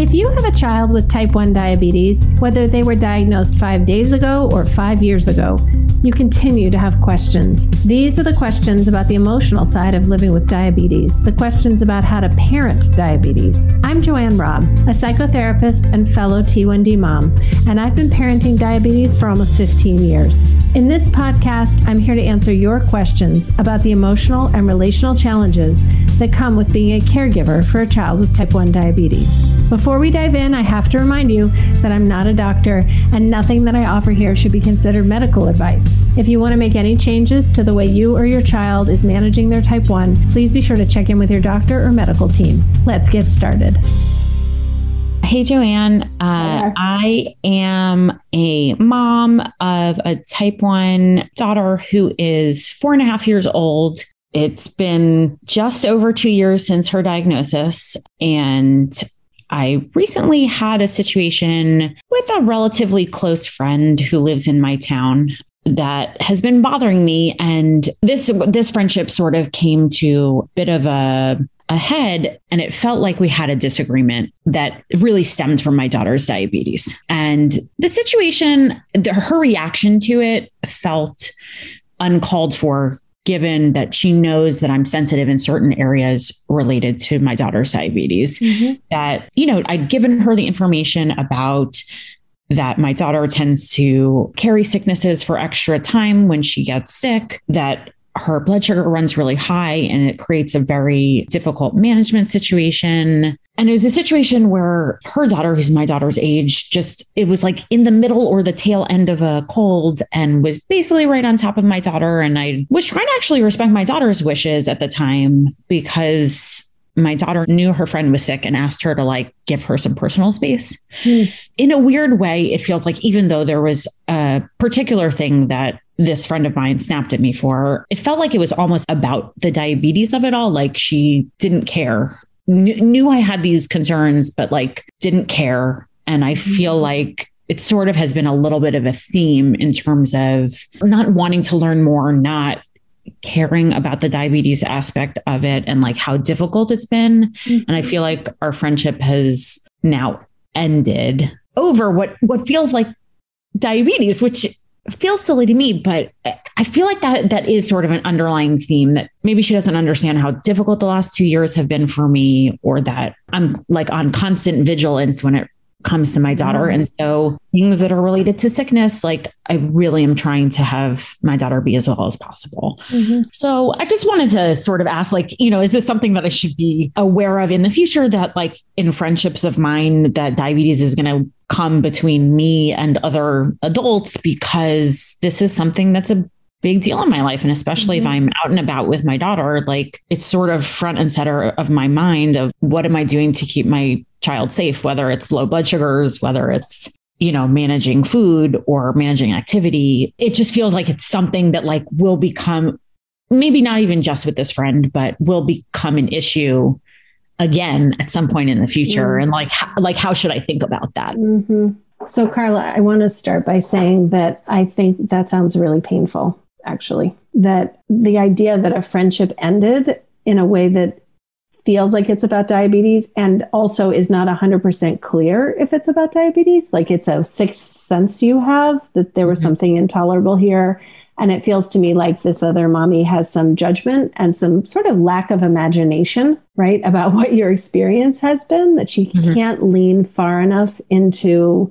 If you have a child with type 1 diabetes, whether they were diagnosed five days ago or five years ago, you continue to have questions. These are the questions about the emotional side of living with diabetes, the questions about how to parent diabetes. I'm JoAnne Robb, a psychotherapist and fellow T1D mom, and I've been parenting diabetes for almost 15 years. In this podcast, I'm here to answer your questions about the emotional and relational challenges that come with being a caregiver for a child with type 1 diabetes. Before we dive in, I have to remind you that I'm not a doctor and nothing that I offer here should be considered medical advice. If you want to make any changes to the way you or your child is managing their type 1, please be sure to check in with your doctor or medical team. Let's get started. Hey, JoAnne. Uh, I am a mom of a type 1 daughter who is four and a half years old. It's been just over two years since her diagnosis. And I recently had a situation with a relatively close friend who lives in my town that has been bothering me. And this this friendship sort of came to a bit of a ahead and it felt like we had a disagreement that really stemmed from my daughter's diabetes. And the situation the, her reaction to it felt uncalled for given that she knows that I'm sensitive in certain areas related to my daughter's diabetes. Mm-hmm. That, you know, I'd given her the information about that my daughter tends to carry sicknesses for extra time when she gets sick, that her blood sugar runs really high and it creates a very difficult management situation. And it was a situation where her daughter, who's my daughter's age, just it was like in the middle or the tail end of a cold and was basically right on top of my daughter. And I was trying to actually respect my daughter's wishes at the time because my daughter knew her friend was sick and asked her to like give her some personal space. Mm. In a weird way, it feels like even though there was a particular thing that this friend of mine snapped at me for, it felt like it was almost about the diabetes of it all. Like she didn't care, Kn- knew I had these concerns, but like didn't care. And I feel mm. like it sort of has been a little bit of a theme in terms of not wanting to learn more, not caring about the diabetes aspect of it and like how difficult it's been. Mm-hmm. And I feel like our friendship has now ended over what what feels like diabetes, which feels silly to me, but I feel like that that is sort of an underlying theme that maybe she doesn't understand how difficult the last two years have been for me, or that I'm like on constant vigilance when it comes to my daughter. Mm-hmm. And so things that are related to sickness, like I really am trying to have my daughter be as well as possible. Mm-hmm. So I just wanted to sort of ask, like, you know, is this something that I should be aware of in the future that like in friendships of mine that diabetes is going to come between me and other adults because this is something that's a big deal in my life and especially mm-hmm. if i'm out and about with my daughter like it's sort of front and center of my mind of what am i doing to keep my child safe, whether it's low blood sugars, whether it's you know managing food or managing activity it just feels like it's something that like will become maybe not even just with this friend but will become an issue again at some point in the future mm-hmm. and like how, like how should i think about that mm-hmm. so carla i want to start by saying that i think that sounds really painful actually that the idea that a friendship ended in a way that feels like it's about diabetes and also is not 100% clear if it's about diabetes. Like it's a sixth sense you have that there was mm-hmm. something intolerable here. And it feels to me like this other mommy has some judgment and some sort of lack of imagination, right, about what your experience has been, that she mm-hmm. can't lean far enough into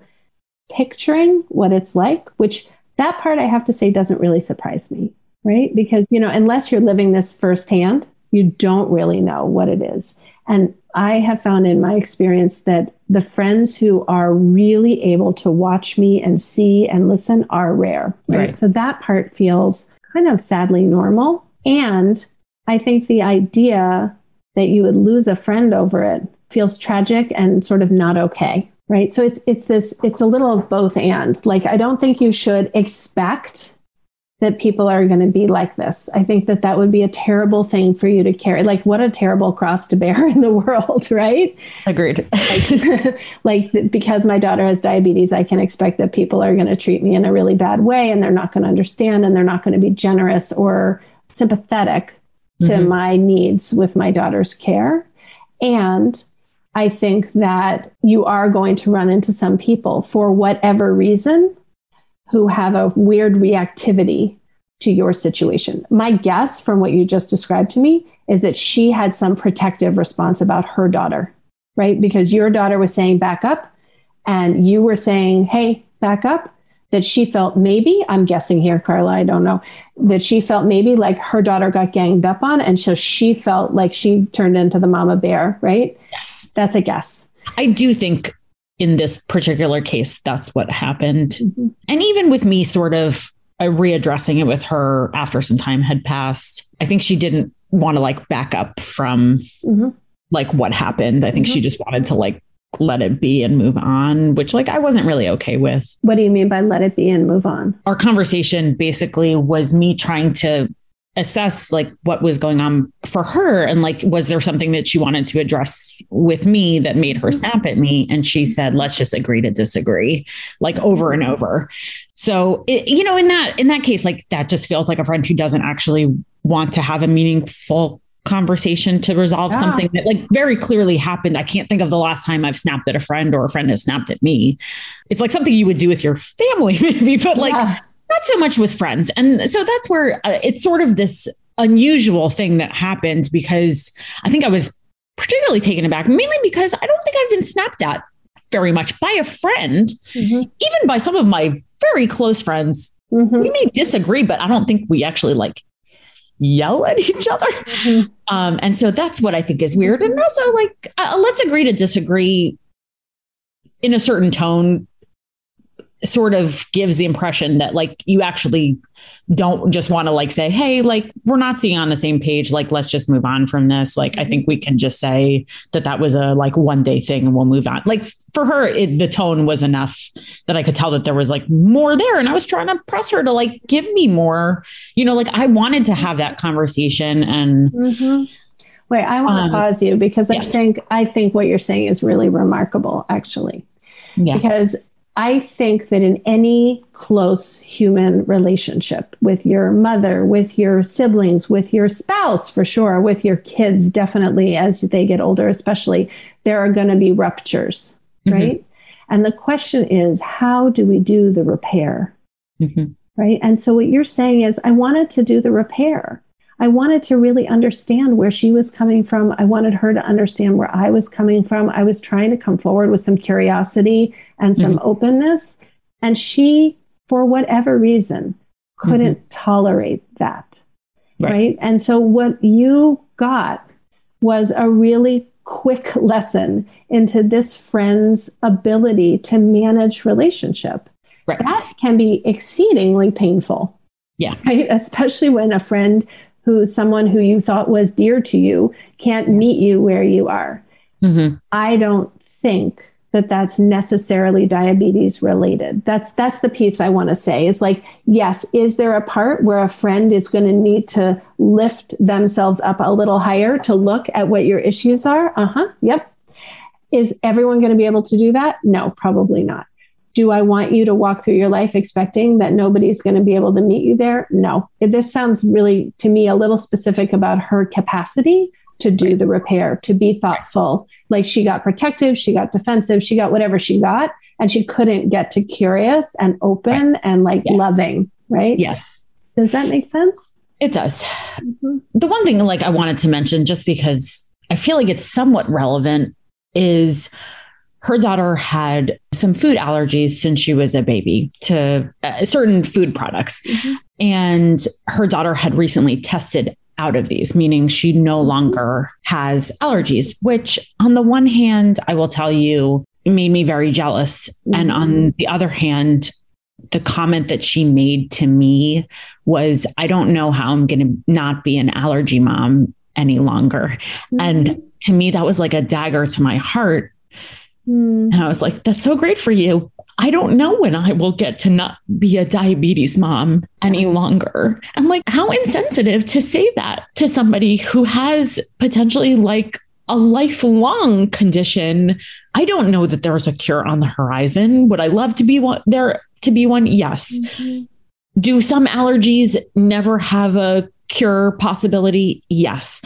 picturing what it's like, which that part I have to say doesn't really surprise me, right? Because, you know, unless you're living this firsthand, you don't really know what it is. And I have found in my experience that the friends who are really able to watch me and see and listen are rare. Right? right. So that part feels kind of sadly normal. And I think the idea that you would lose a friend over it feels tragic and sort of not okay. Right. So it's it's this it's a little of both and like I don't think you should expect that people are going to be like this. I think that that would be a terrible thing for you to carry. Like, what a terrible cross to bear in the world, right? Agreed. like, like, because my daughter has diabetes, I can expect that people are going to treat me in a really bad way and they're not going to understand and they're not going to be generous or sympathetic to mm-hmm. my needs with my daughter's care. And I think that you are going to run into some people for whatever reason who have a weird reactivity to your situation. My guess from what you just described to me is that she had some protective response about her daughter, right? Because your daughter was saying back up and you were saying, hey, back up. That she felt maybe, I'm guessing here, Carla, I don't know, that she felt maybe like her daughter got ganged up on. And so she felt like she turned into the mama bear, right? Yes. That's a guess. I do think in this particular case, that's what happened. Mm-hmm. And even with me sort of uh, readdressing it with her after some time had passed, I think she didn't want to like back up from mm-hmm. like what happened. I think mm-hmm. she just wanted to like let it be and move on, which like I wasn't really okay with. What do you mean by let it be and move on? Our conversation basically was me trying to assess like what was going on for her and like was there something that she wanted to address with me that made her mm-hmm. snap at me and she said let's just agree to disagree like over and over so it, you know in that in that case like that just feels like a friend who doesn't actually want to have a meaningful conversation to resolve yeah. something that like very clearly happened. I can't think of the last time I've snapped at a friend or a friend has snapped at me. It's like something you would do with your family maybe, but like yeah. Not so much with friends. And so that's where uh, it's sort of this unusual thing that happened because I think I was particularly taken aback mainly because I don't think I've been snapped at very much by a friend, mm-hmm. even by some of my very close friends. Mm-hmm. We may disagree, but I don't think we actually like yell at each other. Mm-hmm. Um, and so that's what I think is weird. And also, like, uh, let's agree to disagree in a certain tone sort of gives the impression that like you actually don't just want to like say hey like we're not seeing on the same page like let's just move on from this like i think we can just say that that was a like one day thing and we'll move on like for her it, the tone was enough that i could tell that there was like more there and i was trying to press her to like give me more you know like i wanted to have that conversation and mm-hmm. wait i want to um, pause you because yes. i think i think what you're saying is really remarkable actually yeah. because I think that in any close human relationship with your mother, with your siblings, with your spouse, for sure, with your kids, definitely as they get older, especially, there are going to be ruptures, mm-hmm. right? And the question is, how do we do the repair? Mm-hmm. Right. And so what you're saying is, I wanted to do the repair. I wanted to really understand where she was coming from. I wanted her to understand where I was coming from. I was trying to come forward with some curiosity and some mm-hmm. openness. And she, for whatever reason, couldn't mm-hmm. tolerate that. Right. right. And so what you got was a really quick lesson into this friend's ability to manage relationship. Right. That can be exceedingly painful. Yeah. Right. Especially when a friend who someone who you thought was dear to you can't meet you where you are. Mm-hmm. I don't think that that's necessarily diabetes related. That's that's the piece I want to say is like yes, is there a part where a friend is going to need to lift themselves up a little higher to look at what your issues are? Uh-huh. Yep. Is everyone going to be able to do that? No, probably not. Do I want you to walk through your life expecting that nobody's going to be able to meet you there? No. This sounds really, to me, a little specific about her capacity to do the repair, to be thoughtful. Like she got protective, she got defensive, she got whatever she got, and she couldn't get to curious and open right. and like loving, right? Yes. Does that make sense? It does. Mm-hmm. The one thing like I wanted to mention, just because I feel like it's somewhat relevant, is her daughter had some food allergies since she was a baby to uh, certain food products. Mm-hmm. And her daughter had recently tested out of these, meaning she no mm-hmm. longer has allergies, which, on the one hand, I will tell you, made me very jealous. Mm-hmm. And on the other hand, the comment that she made to me was, I don't know how I'm going to not be an allergy mom any longer. Mm-hmm. And to me, that was like a dagger to my heart Mm. And I was like, that's so great for you. I don't know when I will get to not be a diabetes mom any longer. I'm like, how insensitive to say that to somebody who has potentially like a lifelong condition. I don't know that there's a cure on the horizon. Would I love to be one there to be one? Yes. Mm-hmm. Do some allergies never have a cure possibility? Yes.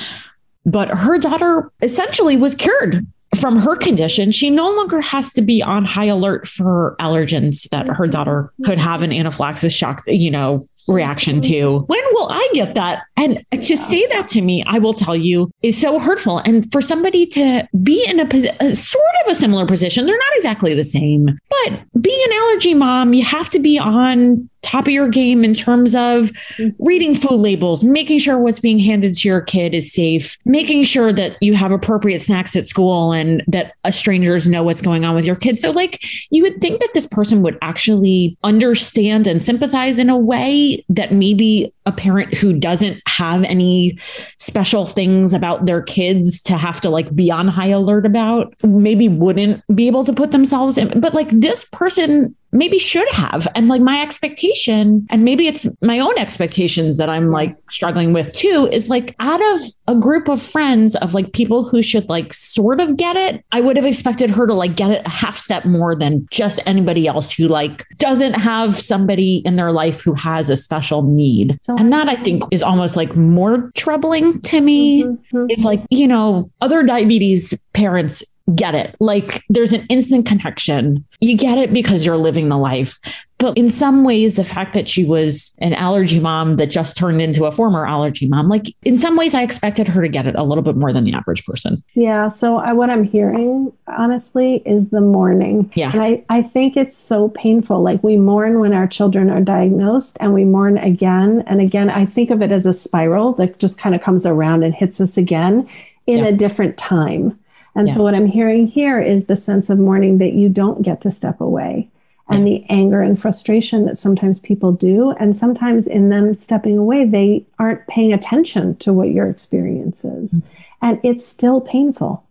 But her daughter essentially was cured from her condition, she no longer has to be on high alert for allergens that her daughter could have an anaphylaxis shock, you know, reaction to. When will I get that? And to say that to me, I will tell you, is so hurtful. And for somebody to be in a, posi- a sort of a similar position, they're not exactly the same, but being an allergy mom, you have to be on top of your game in terms of mm-hmm. reading food labels, making sure what's being handed to your kid is safe, making sure that you have appropriate snacks at school and that strangers know what's going on with your kid. So, like, you would think that this person would actually understand and sympathize in a way that maybe a parent who doesn't have any special things about their kids to have to like be on high alert about maybe wouldn't be able to put themselves in but like this person maybe should have. And like my expectation, and maybe it's my own expectations that I'm like struggling with too, is like out of a group of friends of like people who should like sort of get it, I would have expected her to like get it a half step more than just anybody else who like doesn't have somebody in their life who has a special need. And that I think is almost like more troubling to me. Mm-hmm. It's like, you know, other diabetes parents get it. Like there's an instant connection. You get it because you're living the life. But in some ways, the fact that she was an allergy mom that just turned into a former allergy mom, like in some ways, I expected her to get it a little bit more than the average person. Yeah. So I, what I'm hearing, honestly, is the mourning. Yeah. And I, I think it's so painful. Like we mourn when our children are diagnosed and we mourn again and again. I think of it as a spiral that just kind of comes around and hits us again in yeah. a different time. And yeah. so, what I'm hearing here is the sense of mourning that you don't get to step away and the anger and frustration that sometimes people do. And sometimes, in them stepping away, they aren't paying attention to what your experience is. Mm-hmm. And it's still painful.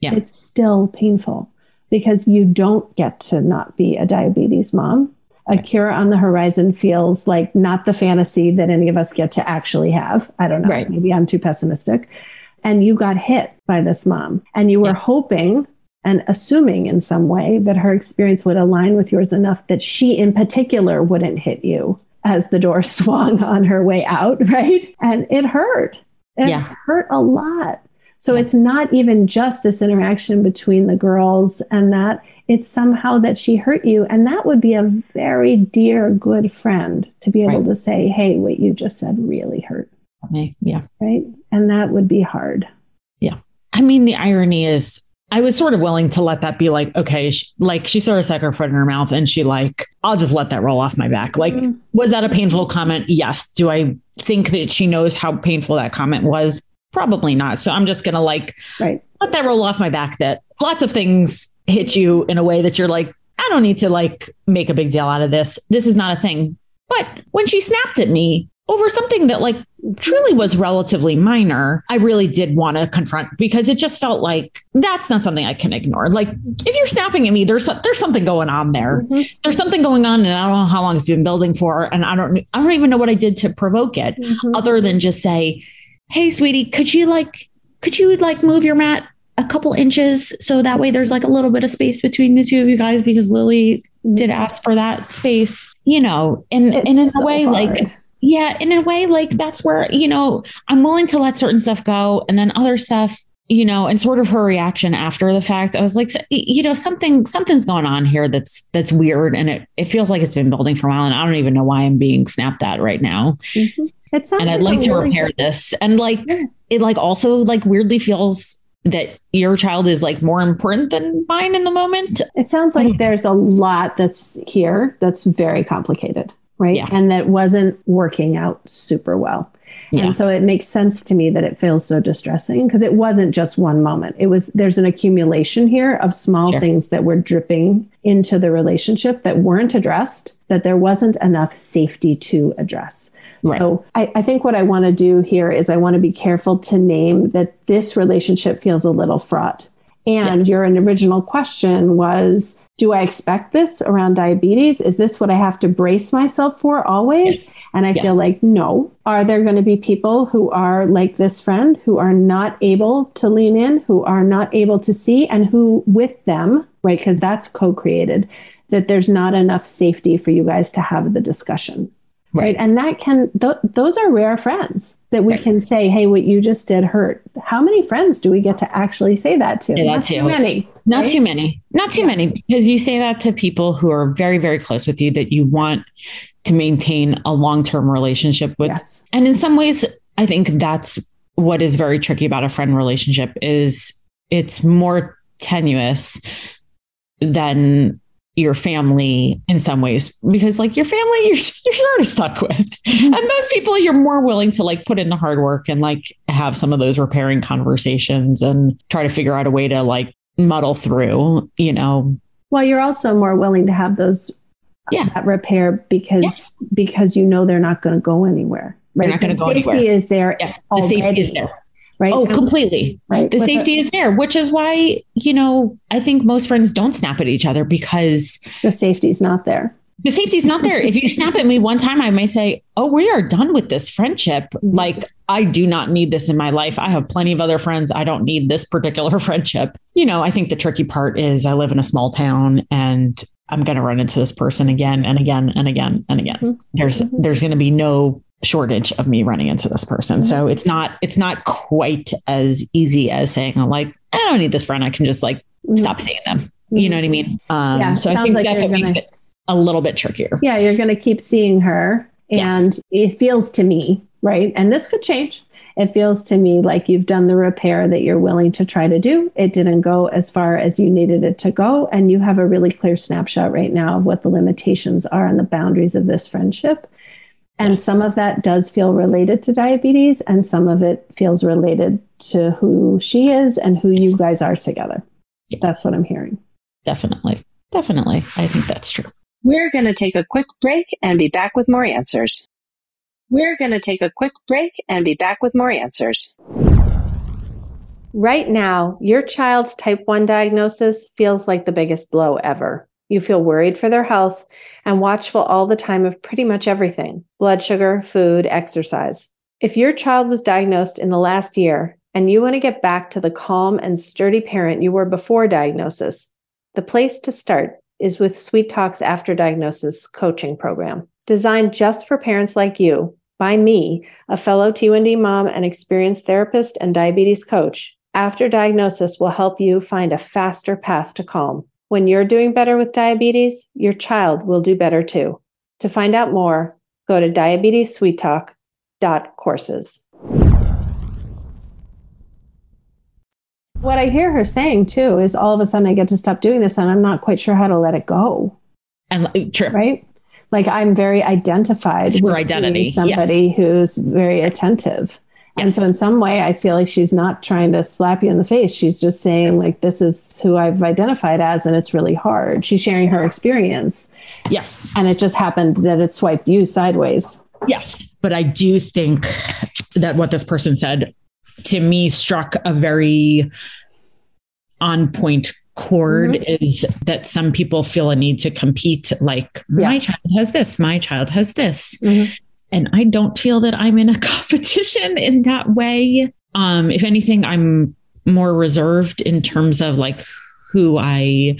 Yeah. It's still painful because you don't get to not be a diabetes mom. A right. cure on the horizon feels like not the fantasy that any of us get to actually have. I don't know. Right. Maybe I'm too pessimistic and you got hit by this mom and you were yeah. hoping and assuming in some way that her experience would align with yours enough that she in particular wouldn't hit you as the door swung on her way out, right? And it hurt. It yeah. hurt a lot. So yeah. it's not even just this interaction between the girls and that, it's somehow that she hurt you. And that would be a very dear, good friend to be able right. to say, hey, what you just said really hurt me. Yeah. Right. And that would be hard. Yeah. I mean, the irony is, I was sort of willing to let that be like, okay, she, like she sort of stuck her foot in her mouth and she like, I'll just let that roll off my back. Like, mm-hmm. was that a painful comment? Yes. Do I think that she knows how painful that comment was? Probably not. So I'm just going to like, right. let that roll off my back that lots of things hit you in a way that you're like, I don't need to like make a big deal out of this. This is not a thing. But when she snapped at me, over something that like truly was relatively minor, I really did want to confront because it just felt like that's not something I can ignore. Like if you're snapping at me, there's there's something going on there. Mm-hmm. There's something going on, and I don't know how long it's been building for, and I don't I don't even know what I did to provoke it, mm-hmm. other than just say, "Hey, sweetie, could you like could you like move your mat a couple inches so that way there's like a little bit of space between the two of you guys because Lily did mm-hmm. ask for that space, you know, and it's and in so a way hard. like yeah, in a way, like that's where, you know, I'm willing to let certain stuff go and then other stuff, you know, and sort of her reaction after the fact, I was like, you know, something, something's going on here that's, that's weird. And it, it feels like it's been building for a while. And I don't even know why I'm being snapped at right now. Mm-hmm. and I'd like to really repair this. And like, it like also like weirdly feels that your child is like more important than mine in the moment. It sounds like there's a lot that's here that's very complicated right? Yeah. And that wasn't working out super well. Yeah. And so it makes sense to me that it feels so distressing because it wasn't just one moment. It was there's an accumulation here of small sure. things that were dripping into the relationship that weren't addressed, that there wasn't enough safety to address. Right. So I, I think what I want to do here is I want to be careful to name that this relationship feels a little fraught. And yeah. your original question was do I expect this around diabetes? Is this what I have to brace myself for always? Yes. And I yes. feel like, no. Are there going to be people who are like this friend who are not able to lean in, who are not able to see, and who with them, right? Because that's co created, that there's not enough safety for you guys to have the discussion. Right, and that can th- those are rare friends that we Right. can say hey what you just did hurt how many friends do we get to actually say that to Yeah, not too many Not right? too many. Not too many because you say that to people who are very, very close with you that you want to maintain a long term relationship with. yes And in some ways, I think that's what is very tricky about a friend relationship is it's more tenuous than your family in some ways because like your family you're, you're sort of stuck with Mm-hmm. and most people you're more willing to like put in the hard work and like have some of those repairing conversations and try to figure out a way to like muddle through you know well you're also more willing to have those Yeah. that repair because Yes. because you know they're not going to go anywhere right not gonna The go safety anywhere. is there yes the safety is there right? Oh completely. right the With safety is there which is why you know i think most friends don't snap at each other because the safety's not there. The safety's not there. If you snap at me one time i may say oh we are done with this friendship. Like i do not need this in my life. I have plenty of other friends. I don't need this particular friendship. You know i think the tricky part is i live in a small town and i'm going to run into this person again and again and again and again. Mhm. there's Mhm. there's going to be no shortage of me running into this person. So it's not it's not quite as easy as saying oh, like i don't need this friend. I can just like Mhm. stop seeing them. You know what i mean? Um Yeah, so i think like that's what makes gonna- it a little bit trickier. Yeah you're going to keep seeing her and it feels to me right? And this could change. It feels to me like you've done the repair that you're willing to try to do. It didn't go as far as you needed it to go. And you have a really clear snapshot right now of what the limitations are and the boundaries of this friendship and some of that does feel related to diabetes and some of it feels related to who she is and who you guys are together. Yes, that's what i'm hearing. Definitely. Definitely. I think that's true. We're going to take a quick break and be back with more answers. We're going to take a quick break and be back with more answers. Right now, your child's type 1 diagnosis feels like the biggest blow ever. You feel worried for their health and watchful all the time of pretty much everything blood sugar, food, exercise. If your child was diagnosed in the last year and you want to get back to the calm and sturdy parent you were before diagnosis, the place to start is with Sweet Talks After Diagnosis coaching program. Designed just for parents like you by me, a fellow T1D mom and experienced therapist and diabetes coach, after diagnosis will help you find a faster path to calm. When you're doing better with diabetes, your child will do better too. To find out more, go to diabetessweettalk.courses. What I hear her saying too is all of a sudden I get to stop doing this and I'm not quite sure how to let it go, and like, true right? Like I'm very identified It's with identity, somebody who's very attentive. And so in some way I feel like she's not trying to slap you in the face. She's just saying like this is who I've identified as and it's really hard. She's sharing her experience yes and it just happened that it swiped you sideways. Yes. But I do think that what this person said to me struck a very on point chord is that some people feel a need to compete like my child has this my child has this Mhm. And i don't feel that i'm in a competition in that way. Um if anything i'm more reserved in terms of like who i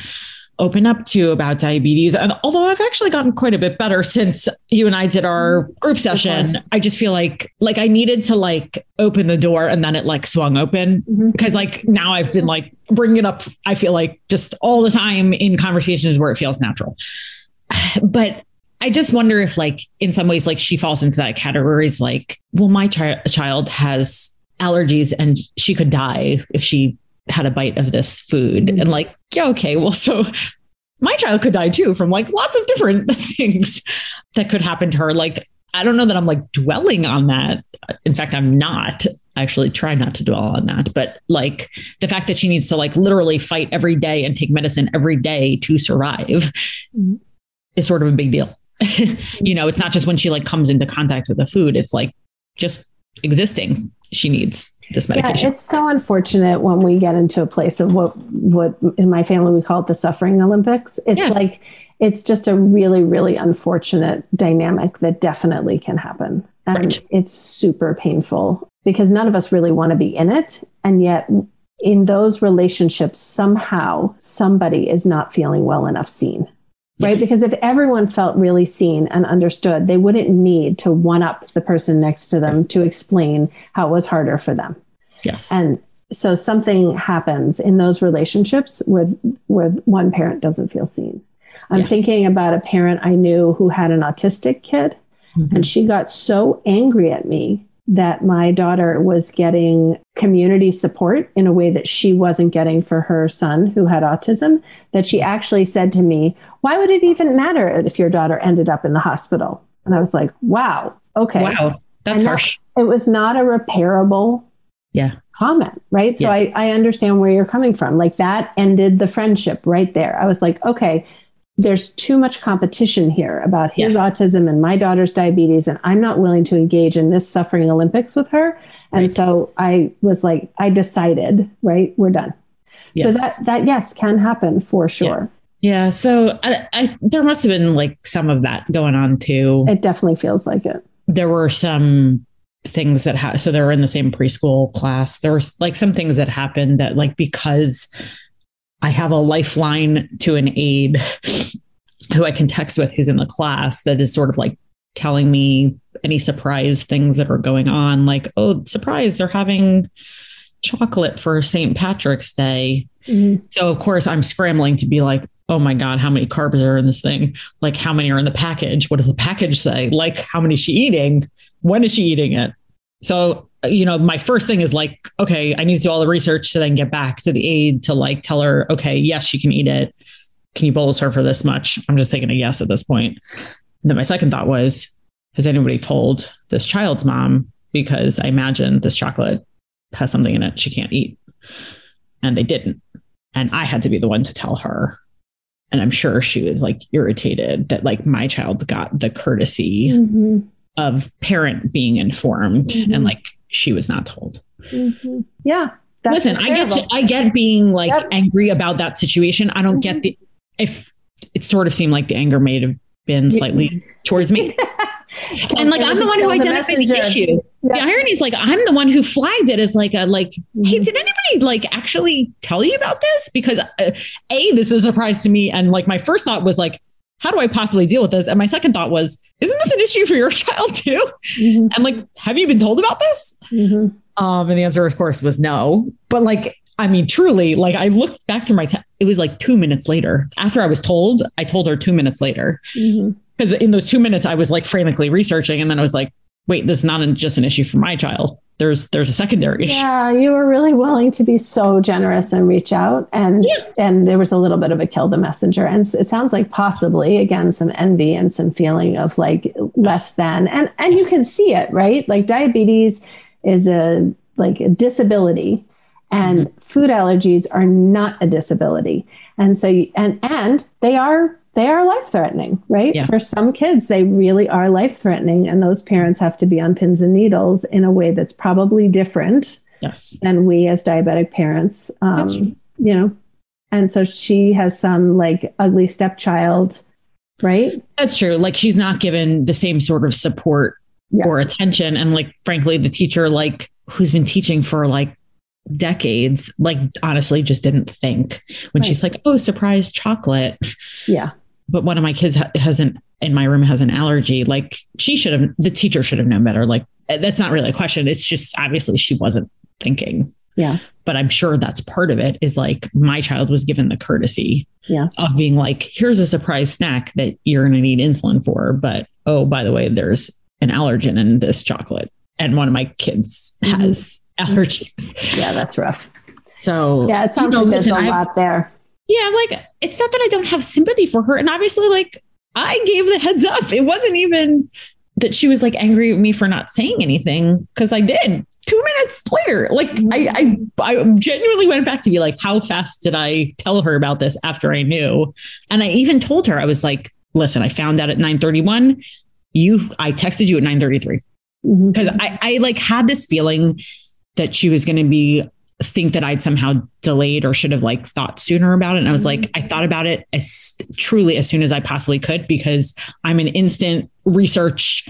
open up to about diabetes. And although i've actually gotten quite a bit better since you and i did our group session i just feel like like i needed to like open the door and then it like swung open. Mhm. because like now i've been like bringing it up i feel like just all the time in conversations where it feels natural. But i just wonder if like in some ways like she falls into that category is like well my chi- child has allergies and she could die if she had a bite of this food. Mhm. and like yeah okay well so my child could die too from like lots of different things that could happen to her. Like i don't know that i'm like dwelling on that. In fact i'm not I actually try not to dwell on that. But like the fact that she needs to like literally fight every day and take medicine every day to survive Mhm. is sort of a big deal you know it's not just when she like comes into contact with the food it's like just existing she needs this medication Yeah, it's so unfortunate when we get into a place of what what in my family we call it the suffering Olympics. It's Yes. like it's just a really really unfortunate dynamic that definitely can happen. And Right. it's super painful because none of us really want to be in it and yet in those relationships somehow somebody is not feeling well enough seen. Right? Yes. Because if everyone felt really seen and understood, they wouldn't need to one up the person next to them to explain how it was harder for them. Yes. And so something happens in those relationships where where one parent doesn't feel seen. I'm Yes. thinking about a parent I knew who had an autistic kid Mhm. and she got so angry at me that my daughter was getting community support in a way that she wasn't getting for her son who had autism that she actually said to me, Why would it even matter if your daughter ended up in the hospital? And I was like, Wow, okay. Wow. That's And that- harsh. It was not a repairable Yeah. comment, right? So Yeah. I, I understand where you're coming from. Like that ended the friendship right there. I was like, okay, there's too much competition here about his Yeah. autism and my daughter's diabetes, and I'm not willing to engage in this suffering Olympics with her. And Right. so I was like, I decided, right, we're done. So that that yes can happen for sure. Yeah. So I, I, there must have been like some of that going on too. It definitely feels like it. there were some things that ha- so they were in the same preschool class there was like some things that happened that like because i have a lifeline to an aide who i can text with who's in the class that is sort of like telling me any surprise things that are going on like oh surprise they're having chocolate for st patrick's day Mhm. so of course I'm scrambling to be like, oh my God, how many carbs are in this thing? Like how many are in the package? What does the package say? Like how many is she eating? When is she eating it? So, you know, my first thing is like, okay, I need to do all the research to then get back to the aide to like tell her, okay, yes, she can eat it. Can you bolus her for this much? I'm just thinking a yes at this point. And then my second thought was, has anybody told this child's mom? Because I imagine this chocolate has something in it she can't eat. And they didn't. And I had to be the one to tell her. And I'm sure she was like irritated that like my child got the courtesy Mhm. of parent being informed Mhm. and like she was not told. Mhm. Yeah. Listen, I get. I get being like Yep. angry about that situation. I don't get the if it sort of seemed like the anger may have been slightly towards me. and like I'm the one who the identified the messenger. issue. The irony is like I'm the one who flagged it as like a like hey, Mhm. did anybody like actually tell you about this? Because uh, a this is a surprise to me, and like my first thought was like, how do I possibly deal with this? And my second thought was, isn't this an issue for your child too? Mhm. And like, have you been told about this? Mhm. Um, and the answer, of course, was no. But like, I mean, truly, like I looked back through my, te- it was like two minutes later after I was told. I told her two minutes later Mhm. because in those two minutes I was like frantically researching, and then I was like, wait, this is not just an issue for my child. There's there's a secondary issue. Yeah, you were really willing to be so generous and reach out, and Yeah. and there was a little bit of a kill the messenger, and it sounds like possibly again some envy and some feeling of like less than, and and you can see it, right? Like diabetes is a like a disability, and Mm-hmm. food allergies are not a disability, and so you, and and they are they are life threatening, right? Yeah. For some kids, they really are life threatening, and those parents have to be on pins and needles in a way that's probably different Yes. than we as diabetic parents. Um, you know, and so she has some like ugly stepchild, right? That's true. Like she's not given the same sort of support Yes. or attention. And like, frankly, the teacher, like, who's been teaching for like decades, like, honestly, just didn't think when she's like, oh, surprise chocolate. Yeah. But one of my kids ha- hasn't in my room has an allergy. Like, she should have, the teacher should have known better. Like, that's not really a question. It's just obviously she wasn't thinking. Yeah. But I'm sure that's part of it is like my child was given the courtesy Yeah. of being like, here's a surprise snack that you're going to need insulin for. But oh, by the way, there's an allergen in this chocolate. And one of my kids Mhm. has allergies. Yeah. That's rough. So, Yeah. It sounds you know, like there's listen, a I- lot there. Yeah, like it's not that I don't have sympathy for her. And obviously, like I gave the heads up. It wasn't even that she was like angry at me for not saying anything because I did. Two minutes later, like mm-hmm. I, I, I genuinely went back to be like, how fast did I tell her about this after I knew? And I even told her I was like, listen, I found out at nine thirty one. You, I texted you at nine thirty three because mm-hmm. I, I like had this feeling that she was going to be think that I'd somehow delayed or should have like thought sooner about it. And I was like, I mm-hmm. thought about it as truly as soon as I possibly could because I'm an instant research,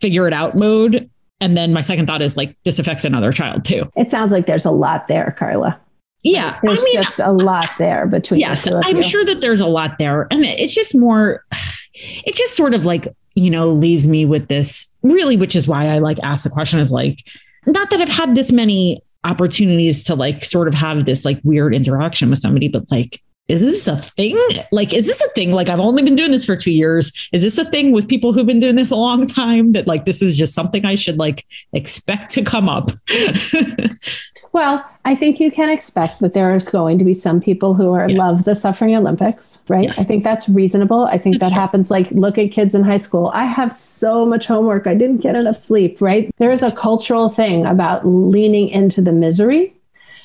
figure it out mode. And then my second thought is like, this affects another child too. It sounds like there's a lot there, Carla. Yeah. There's I mean, just a lot there between. Yes. I'm sure that there's a lot there. And it's just more, it just sort of like, you know, leaves me with this really, which is why I like ask the question is like, not that I've had this many opportunities to like sort of have this like weird interaction with somebody, but like, is this a thing? Like, is this a thing? Like, I've only been doing this for two years. Is this a thing with people who've been doing this a long time that like this is just something I should like expect to come up? Well, I think you can expect that there is going to be some people who are yeah. love the suffering Olympics, right? Yes. I think that's reasonable. I think that happens like look at kids in high school. I have so much homework. I didn't get enough sleep, right? There is a cultural thing about leaning into the misery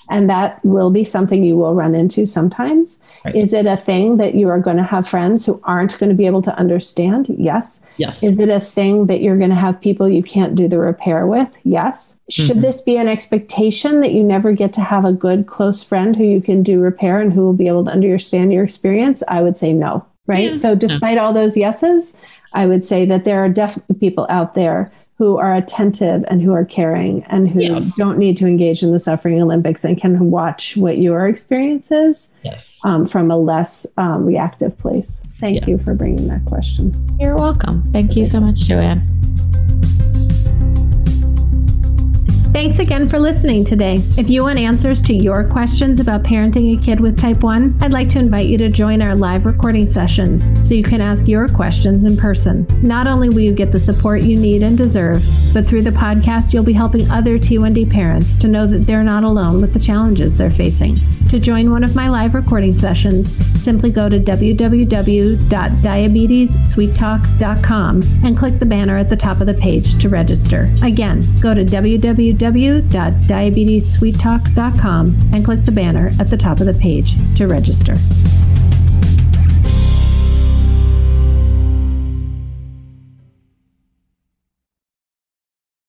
and that will be something you will run into sometimes. Right. Is it a thing that you are going to have friends who aren't going to be able to understand? Yes. Yes. Is it a thing that you're going to have people you can't do the repair with? Yes. Mm-hmm. Should this be an expectation that you never get to have a good close friend who you can do repair and who will be able to understand your experience? I would say no. Right. Yeah. So, despite all those yeses, I would say that there are definitely people out there who are attentive and who are caring and who yes. don't need to engage in the suffering Olympics and can watch what your experience is yes. um, from a less um, reactive place. Thank yeah. you for bringing that question. You're welcome. Thank you so much, JoAnne. Thanks again for listening today. If you want answers to your questions about parenting a kid with type 1, I'd like to invite you to join our live recording sessions so you can ask your questions in person. Not only will you get the support you need and deserve, but through the podcast, you'll be helping other T1D parents to know that they're not alone with the challenges they're facing. To join one of my live recording sessions, simply go to www.diabetessweettalk.com and click the banner at the top of the page to register. Again, go to www www.diabetessweettalk.com and click the banner at the top of the page to register.